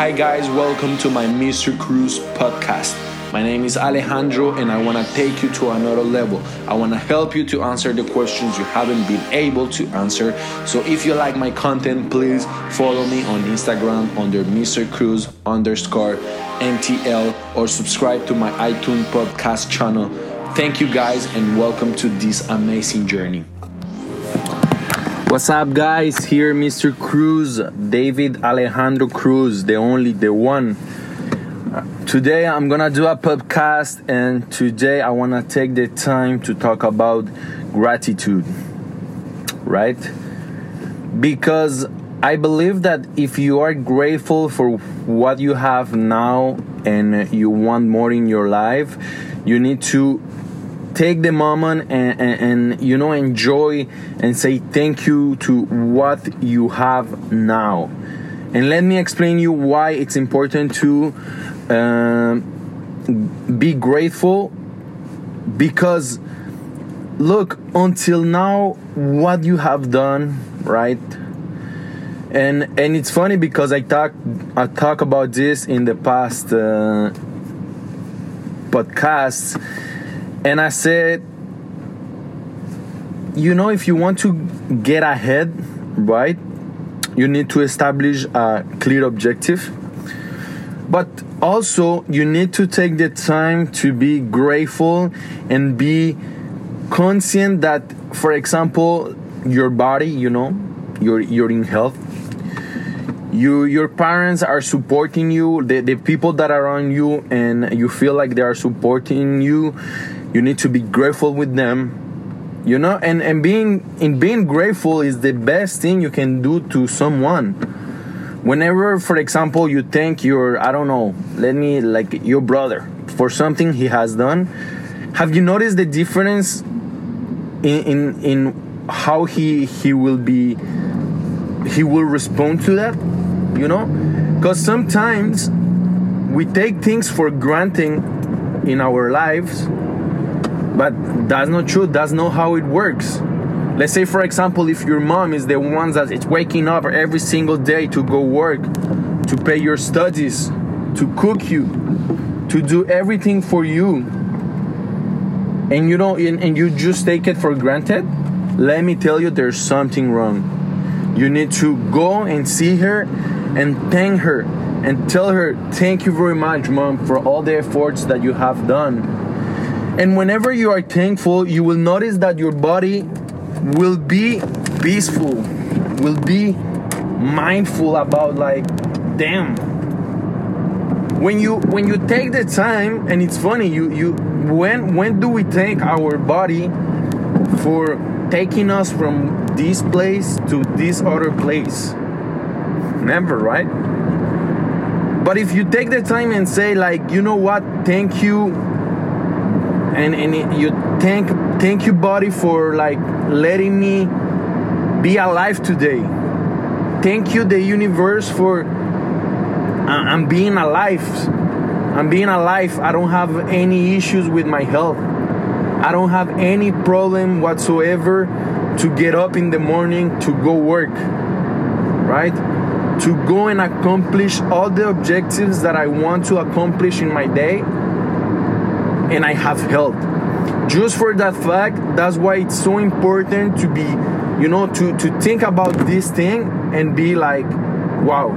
Hi, guys, welcome to my Mr. Cruz podcast. My name is Alejandro, and I want to take you to another level. I want to help you to answer the questions you haven't been able to answer. So, if you like my content, please follow me on Instagram under Mr. Cruz underscore MTL or subscribe to my iTunes podcast channel. Thank you, guys, and welcome to this amazing journey. What's up, guys? Here, Mr. Cruz, David Alejandro Cruz, the only, the one. Today, I'm gonna do a podcast, and today, I wanna take the time to talk about gratitude, right? Because I believe that if you are grateful for what you have now and you want more in your life, you need to take the moment and, and, and, you know enjoy and say thank you to what you have now. And let me explain you why it's important to uh, be grateful because look until now what you have done right? And and it's funny because i talk i talk about this in the past uh, podcasts and I said, you know, if you want to get ahead, right, you need to establish a clear objective. But also, you need to take the time to be grateful and be conscient that, for example, your body, you know, you're, you're in health. You, your parents are supporting you, the, the people that are around you, and you feel like they are supporting you you need to be grateful with them. You know and and being in being grateful is the best thing you can do to someone. Whenever for example you thank your i don't know let me like your brother for something he has done have you noticed the difference in in, in how he he will be he will respond to that? You know? Because sometimes we take things for granted in our lives but that's not true. That's not how it works. Let's say for example if your mom is the one that is waking up every single day to go work to pay your studies to cook you to do everything for you and you don't and, and you just take it for granted let me tell you there's something wrong. You need to go and see her and thank her and tell her thank you very much mom for all the efforts that you have done and whenever you are thankful, you will notice that your body will be peaceful, will be mindful about like, damn. When you when you take the time, and it's funny, you you when when do we thank our body for taking us from this place to this other place? Never, right? But if you take the time and say like, you know what, thank you and and you thank thank you body for like letting me be alive today. Thank you the universe for i'm being alive. I'm being alive. I don't have any issues with my health. I don't have any problem whatsoever to get up in the morning to go work right? To go and accomplish all the objectives that i want to accomplish in my day and I have health. Just for that fact, that's why it's so important to be, you know, to, to think about this thing and be like, wow,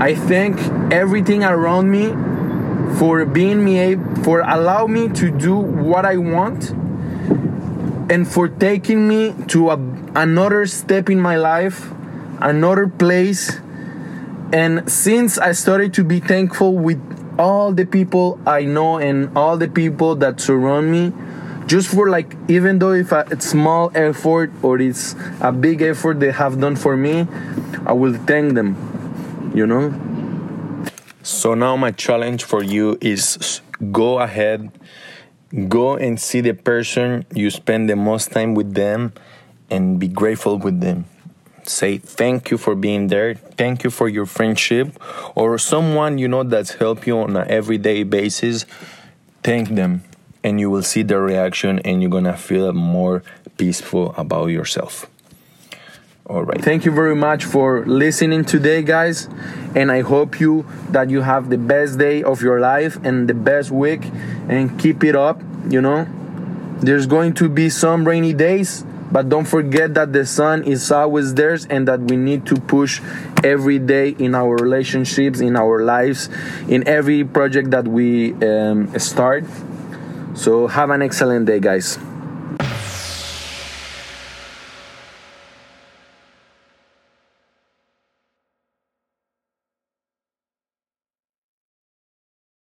I thank everything around me for being me able, for allow me to do what I want and for taking me to a, another step in my life, another place. And since I started to be thankful with all the people I know and all the people that surround me just for like even though if it's small effort or it's a big effort they have done for me I will thank them you know? So now my challenge for you is go ahead go and see the person you spend the most time with them and be grateful with them say thank you for being there thank you for your friendship or someone you know that's helped you on an everyday basis thank them and you will see their reaction and you're gonna feel more peaceful about yourself All right. Thank you very much for listening today, guys. And I hope you that you have the best day of your life and the best week and keep it up, you know. There's going to be some rainy days, but don't forget that the sun is always there and that we need to push every day in our relationships, in our lives, in every project that we um, start. So have an excellent day, guys.